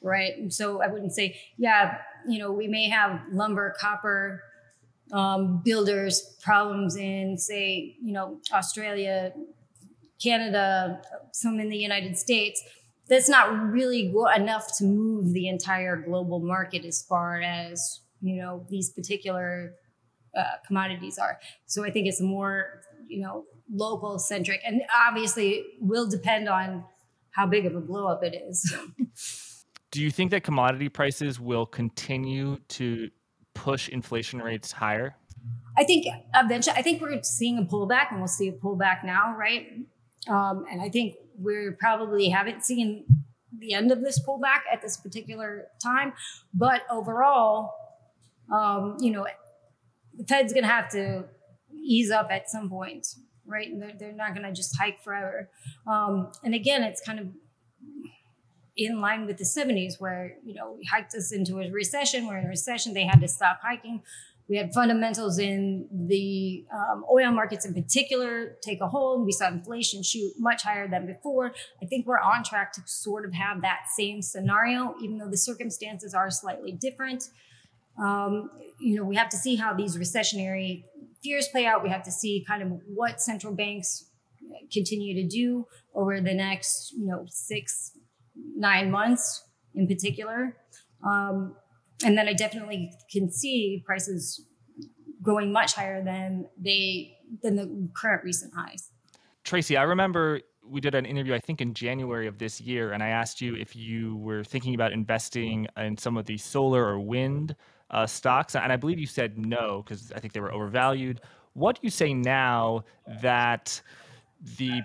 right? So I wouldn't say, yeah, you know, we may have lumber, copper, um, builders problems in say, you know, Australia, Canada, some in the United States. That's not really enough to move the entire global market as far as you know these particular uh, commodities are. So I think it's more you know local centric, and obviously will depend on how big of a blow up it is. Do you think that commodity prices will continue to push inflation rates higher? I think eventually. I think we're seeing a pullback, and we'll see a pullback now, right? Um, and I think we probably haven't seen the end of this pullback at this particular time. But overall, um, you know, the Fed's going to have to ease up at some point, right? And they're, they're not going to just hike forever. Um, and again, it's kind of in line with the 70s where, you know, we hiked us into a recession. We're in a recession. They had to stop hiking. We had fundamentals in the um, oil markets in particular take a hold. We saw inflation shoot much higher than before. I think we're on track to sort of have that same scenario, even though the circumstances are slightly different. Um, you know, we have to see how these recessionary fears play out. We have to see kind of what central banks continue to do over the next, you know, six, nine months in particular. Um, and then I definitely can see prices going much higher than they than the current recent highs. Tracy, I remember we did an interview, I think in January of this year, and I asked you if you were thinking about investing in some of the solar or wind uh, stocks, and I believe you said no because I think they were overvalued. What do you say now that the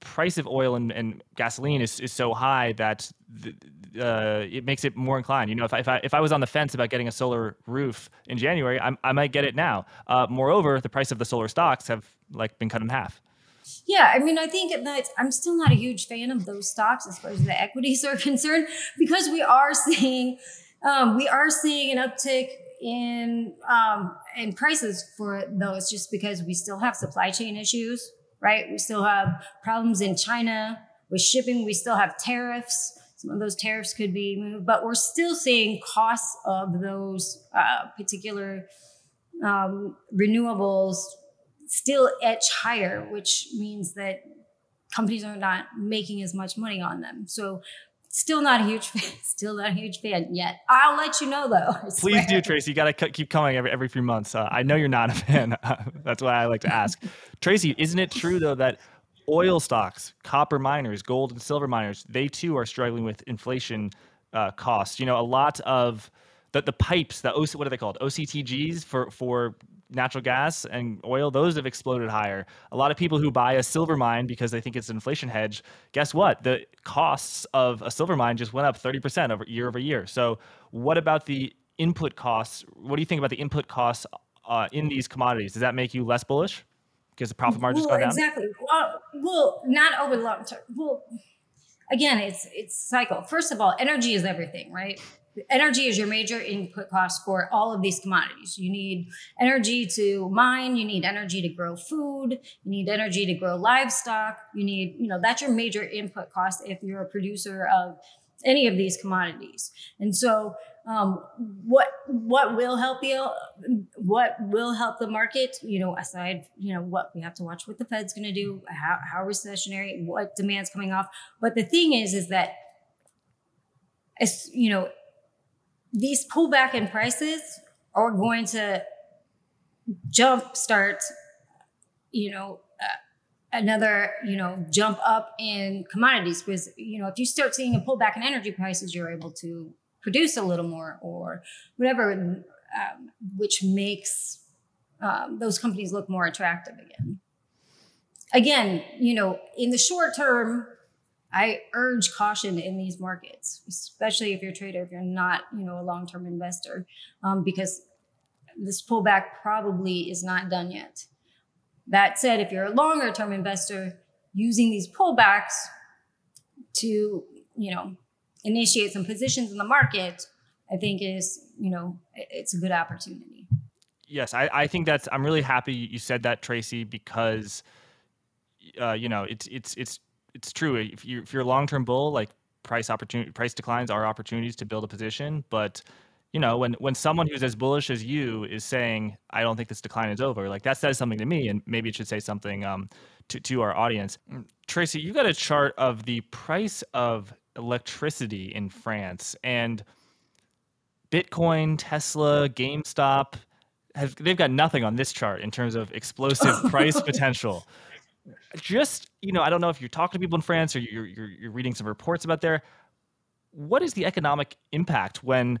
price of oil and, and gasoline is, is so high that the, uh, it makes it more inclined. You know, if I, if I if I was on the fence about getting a solar roof in January, I, I might get it now. Uh, moreover, the price of the solar stocks have like been cut in half. Yeah, I mean, I think that I'm still not a huge fan of those stocks as far as the equities are concerned because we are seeing um, we are seeing an uptick in um, in prices for those just because we still have supply chain issues, right? We still have problems in China with shipping. We still have tariffs. Some of those tariffs could be moved, but we're still seeing costs of those uh, particular um, renewables still etch higher, which means that companies are not making as much money on them. So Still not a huge fan. Still not a huge fan yet. I'll let you know though. Please do, Tracy. You got to keep coming every every few months. Uh, I know you're not a fan. That's why I like to ask. Tracy, isn't it true though that oil stocks, copper miners, gold and silver miners, they too are struggling with inflation uh, costs. You know, a lot of the, the pipes, the OC, what are they called? OCTGs for for natural gas and oil, those have exploded higher. A lot of people who buy a silver mine because they think it's an inflation hedge, guess what? The costs of a silver mine just went up 30% over year over year. So, what about the input costs? What do you think about the input costs uh, in these commodities? Does that make you less bullish? because the profit margins well, go down? Exactly. Well, well, not over the long term. Well, again, it's it's cycle. First of all, energy is everything, right? Energy is your major input cost for all of these commodities. You need energy to mine, you need energy to grow food, you need energy to grow livestock, you need, you know, that's your major input cost if you're a producer of any of these commodities. And so um, what what will help you what will help the market you know aside you know what we have to watch what the fed's going to do how, how recessionary what demand's coming off but the thing is is that as you know these pullback in prices are going to jump start you know uh, another you know jump up in commodities because you know if you start seeing a pullback in energy prices you're able to produce a little more or whatever, um, which makes um, those companies look more attractive again. Again, you know, in the short term, I urge caution in these markets, especially if you're a trader, if you're not, you know, a long-term investor, um, because this pullback probably is not done yet. That said, if you're a longer-term investor, using these pullbacks to, you know, initiate some positions in the market, I think is, you know, it's a good opportunity. Yes, I, I think that's, I'm really happy you said that, Tracy, because, uh, you know, it's, it's, it's, it's true. If you if you're a long-term bull, like price opportunity, price declines are opportunities to build a position. But, you know, when, when someone who's as bullish as you is saying, I don't think this decline is over, like that says something to me and maybe it should say something um, to, to our audience. Mm, Tracy, you got a chart of the price of electricity in France and Bitcoin, Tesla, GameStop have they've got nothing on this chart in terms of explosive price potential. Just you know, I don't know if you're talking to people in France or you're, you're you're reading some reports about there. What is the economic impact when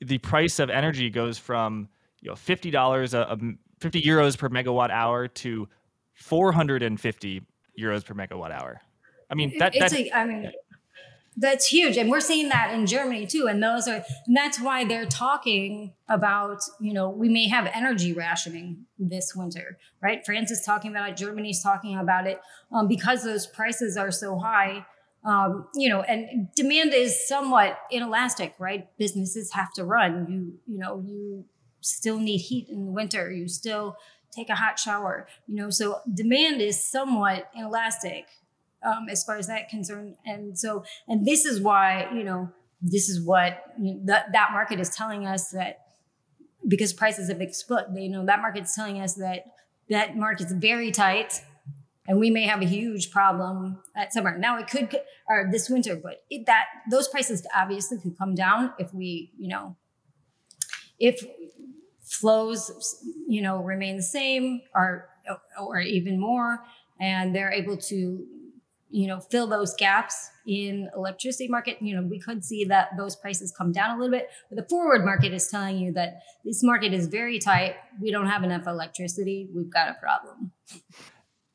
the price of energy goes from you know fifty dollars a, fifty euros per megawatt hour to four hundred and fifty euros per megawatt hour? I mean that, it's that a, I mean that's huge. And we're seeing that in Germany too. And those are, and that's why they're talking about, you know, we may have energy rationing this winter, right? France is talking about it. Germany's talking about it um, because those prices are so high. Um, you know, and demand is somewhat inelastic, right? Businesses have to run. You, you know, you still need heat in the winter. You still take a hot shower, you know, so demand is somewhat inelastic um, as far as that concerned. And so, and this is why, you know, this is what you know, that, that market is telling us that because prices have exploded, you know, that market's telling us that that market's very tight and we may have a huge problem at summer. Now it could, or this winter, but it, that those prices obviously could come down if we, you know, if flows, you know, remain the same or or even more, and they're able to you know fill those gaps in electricity market. You know we could see that those prices come down a little bit but the forward market is telling you that this market is very tight. We don't have enough electricity. We've got a problem.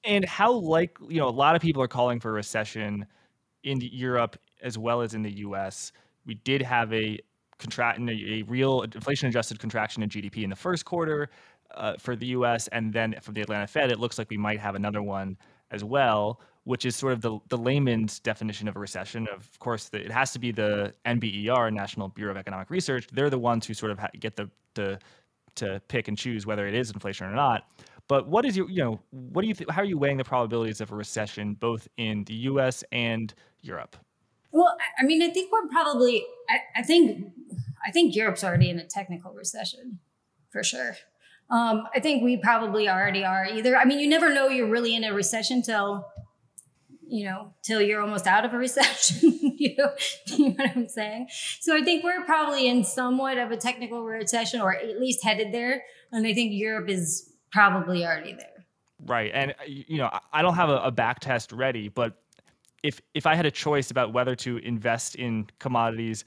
And how like you know a lot of people are calling for a recession in europe as well as in the us we did have a contract a real inflation adjusted contraction in gdp in the first quarter uh, for the us and then from the atlanta fed it looks like we might have another one as well which is sort of the, the layman's definition of a recession. Of course, the, it has to be the NBER, National Bureau of Economic Research. They're the ones who sort of ha- get the, the to pick and choose whether it is inflation or not. But what is your, you know, what do you, th- how are you weighing the probabilities of a recession both in the U.S. and Europe? Well, I mean, I think we're probably, I, I think, I think Europe's already in a technical recession, for sure. Um, I think we probably already are either. I mean, you never know you're really in a recession till you know, till you're almost out of a recession. you, know, you know what I'm saying? So I think we're probably in somewhat of a technical recession or at least headed there. And I think Europe is probably already there. Right. And, uh, you know, I don't have a, a back test ready, but if if I had a choice about whether to invest in commodities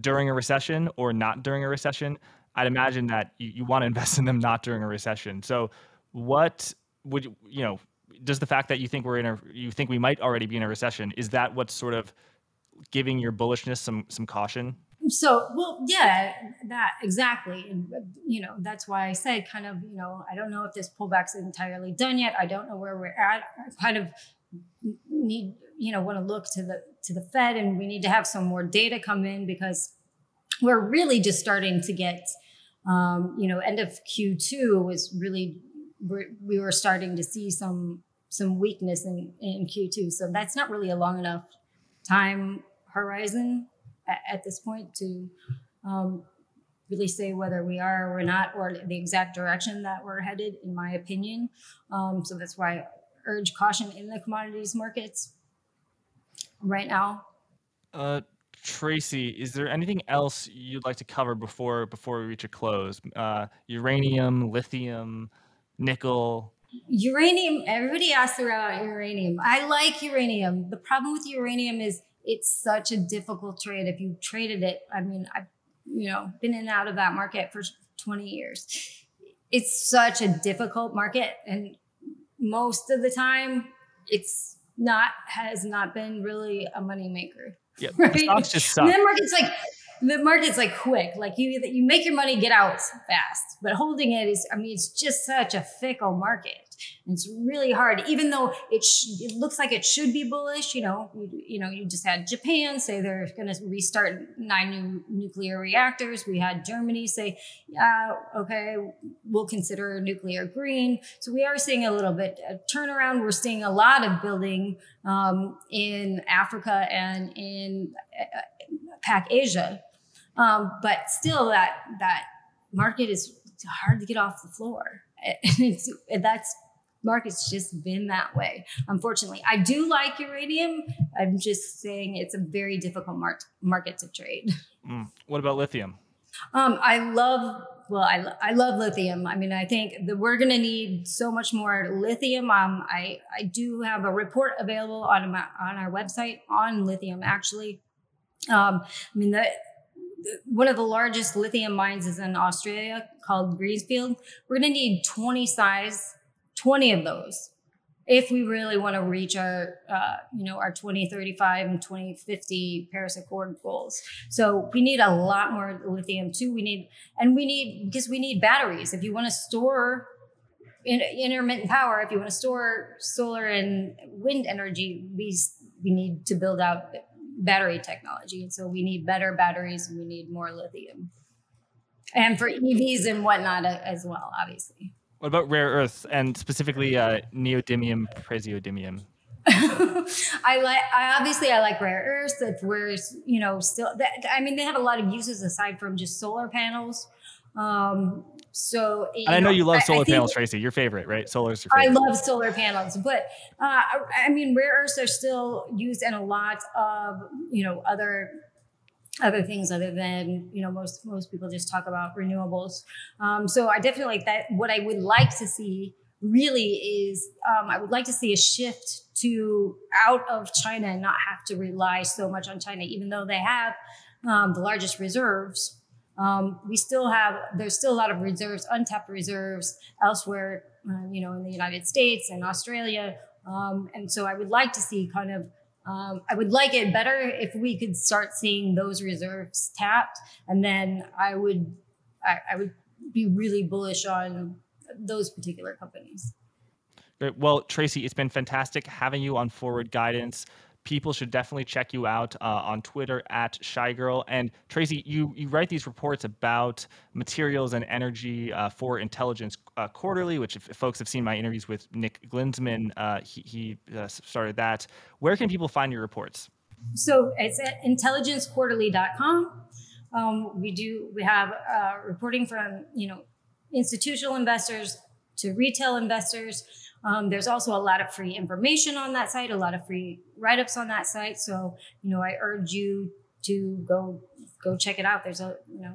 during a recession or not during a recession, I'd imagine that you, you want to invest in them not during a recession. So, what would you know? Does the fact that you think we're in a you think we might already be in a recession is that what's sort of giving your bullishness some some caution? So, well, yeah, that exactly. And, you know, that's why I said kind of, you know, I don't know if this pullback's entirely done yet. I don't know where we're at. I kind of need you know want to look to the to the Fed, and we need to have some more data come in because we're really just starting to get, um, you know, end of Q2 was really we were starting to see some some weakness in in Q2. So that's not really a long enough time horizon at, at this point to um, really say whether we are or we're not, or the exact direction that we're headed, in my opinion. Um, so that's why I urge caution in the commodities markets right now. Uh, Tracy, is there anything else you'd like to cover before before we reach a close? Uh, uranium, lithium, nickel. Uranium. Everybody asks about uranium. I like uranium. The problem with uranium is it's such a difficult trade. If you traded it, I mean, I've you know been in and out of that market for 20 years. It's such a difficult market, and most of the time, it's not has not been really a moneymaker. Yeah, right? the stocks just suck. And market's like the market's like quick. Like you you make your money, get out fast. But holding it is, I mean, it's just such a fickle market. It's really hard, even though it sh- it looks like it should be bullish. You know, you, you know, you just had Japan say they're going to restart nine new nuclear reactors. We had Germany say, yeah, okay, we'll consider nuclear green. So we are seeing a little bit of turnaround. We're seeing a lot of building um, in Africa and in uh, Pac Asia, um, but still that that market is hard to get off the floor. And that's market's just been that way. Unfortunately, I do like uranium. I'm just saying it's a very difficult mar- market to trade. Mm. What about lithium? Um, I love. Well, I, I love lithium. I mean, I think that we're going to need so much more lithium. Um, I I do have a report available on my, on our website on lithium. Actually, um, I mean the one of the largest lithium mines is in Australia called Greensfield. We're going to need 20 size 20 of those if we really want to reach our uh, you know our 2035 and 2050 paris accord goals. So we need a lot more lithium too. We need and we need because we need batteries. If you want to store in, intermittent power if you want to store solar and wind energy we we need to build out battery technology and so we need better batteries and we need more lithium and for evs and whatnot as well obviously what about rare earths and specifically uh, neodymium, praseodymium? I like. I obviously I like rare earths. If we're you know still, that, I mean, they have a lot of uses aside from just solar panels. Um, so and I know, know you love solar I, I panels, Tracy. Your favorite, right? Solar's your favorite. I love solar panels, but uh, I mean, rare earths are still used in a lot of you know other other things other than you know most most people just talk about renewables um, so i definitely like that what i would like to see really is um, i would like to see a shift to out of china and not have to rely so much on china even though they have um, the largest reserves um, we still have there's still a lot of reserves untapped reserves elsewhere uh, you know in the united states and australia um, and so i would like to see kind of um, I would like it better if we could start seeing those reserves tapped, and then I would I, I would be really bullish on those particular companies. Great. Well, Tracy, it's been fantastic having you on Forward Guidance people should definitely check you out uh, on Twitter at Chigrl. And Tracy, you you write these reports about materials and energy uh, for Intelligence uh, Quarterly, which if, folks have seen my interviews with Nick Glinsman, uh, he, he uh, started that. Where can people find your reports? So it's at intelligencequarterly.com. Um, we do we have uh, reporting from you know institutional investors to retail investors. Um, there's also a lot of free information on that site, a lot of free write ups on that site. So, you know, I urge you to go go check it out. There's a you know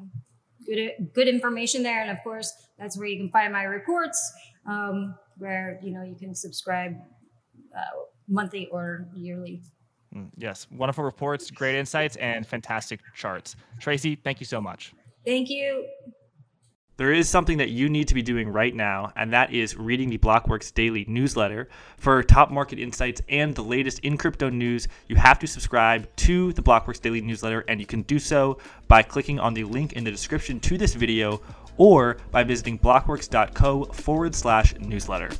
good good information there, and of course, that's where you can find my reports, um, where you know you can subscribe uh, monthly or yearly. Mm, yes, wonderful reports, great insights, and fantastic charts. Tracy, thank you so much. Thank you. There is something that you need to be doing right now, and that is reading the Blockworks daily newsletter. For top market insights and the latest in crypto news, you have to subscribe to the Blockworks daily newsletter, and you can do so by clicking on the link in the description to this video or by visiting blockworks.co forward slash newsletter.